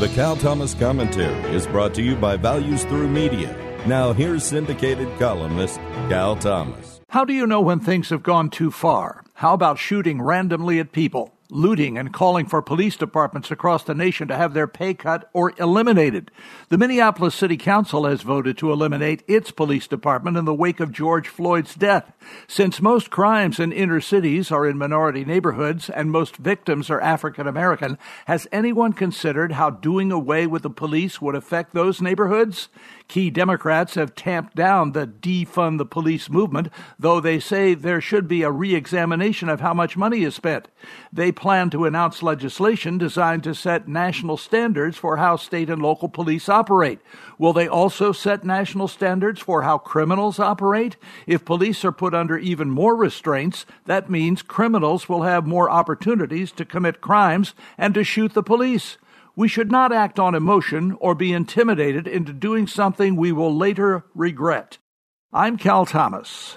The Cal Thomas Commentary is brought to you by Values Through Media. Now, here's syndicated columnist Cal Thomas. How do you know when things have gone too far? How about shooting randomly at people? Looting and calling for police departments across the nation to have their pay cut or eliminated. The Minneapolis City Council has voted to eliminate its police department in the wake of George Floyd's death. Since most crimes in inner cities are in minority neighborhoods and most victims are African American, has anyone considered how doing away with the police would affect those neighborhoods? Key Democrats have tamped down the defund the police movement, though they say there should be a re examination of how much money is spent. They plan to announce legislation designed to set national standards for how state and local police operate. Will they also set national standards for how criminals operate? If police are put under even more restraints, that means criminals will have more opportunities to commit crimes and to shoot the police. We should not act on emotion or be intimidated into doing something we will later regret. I'm Cal Thomas.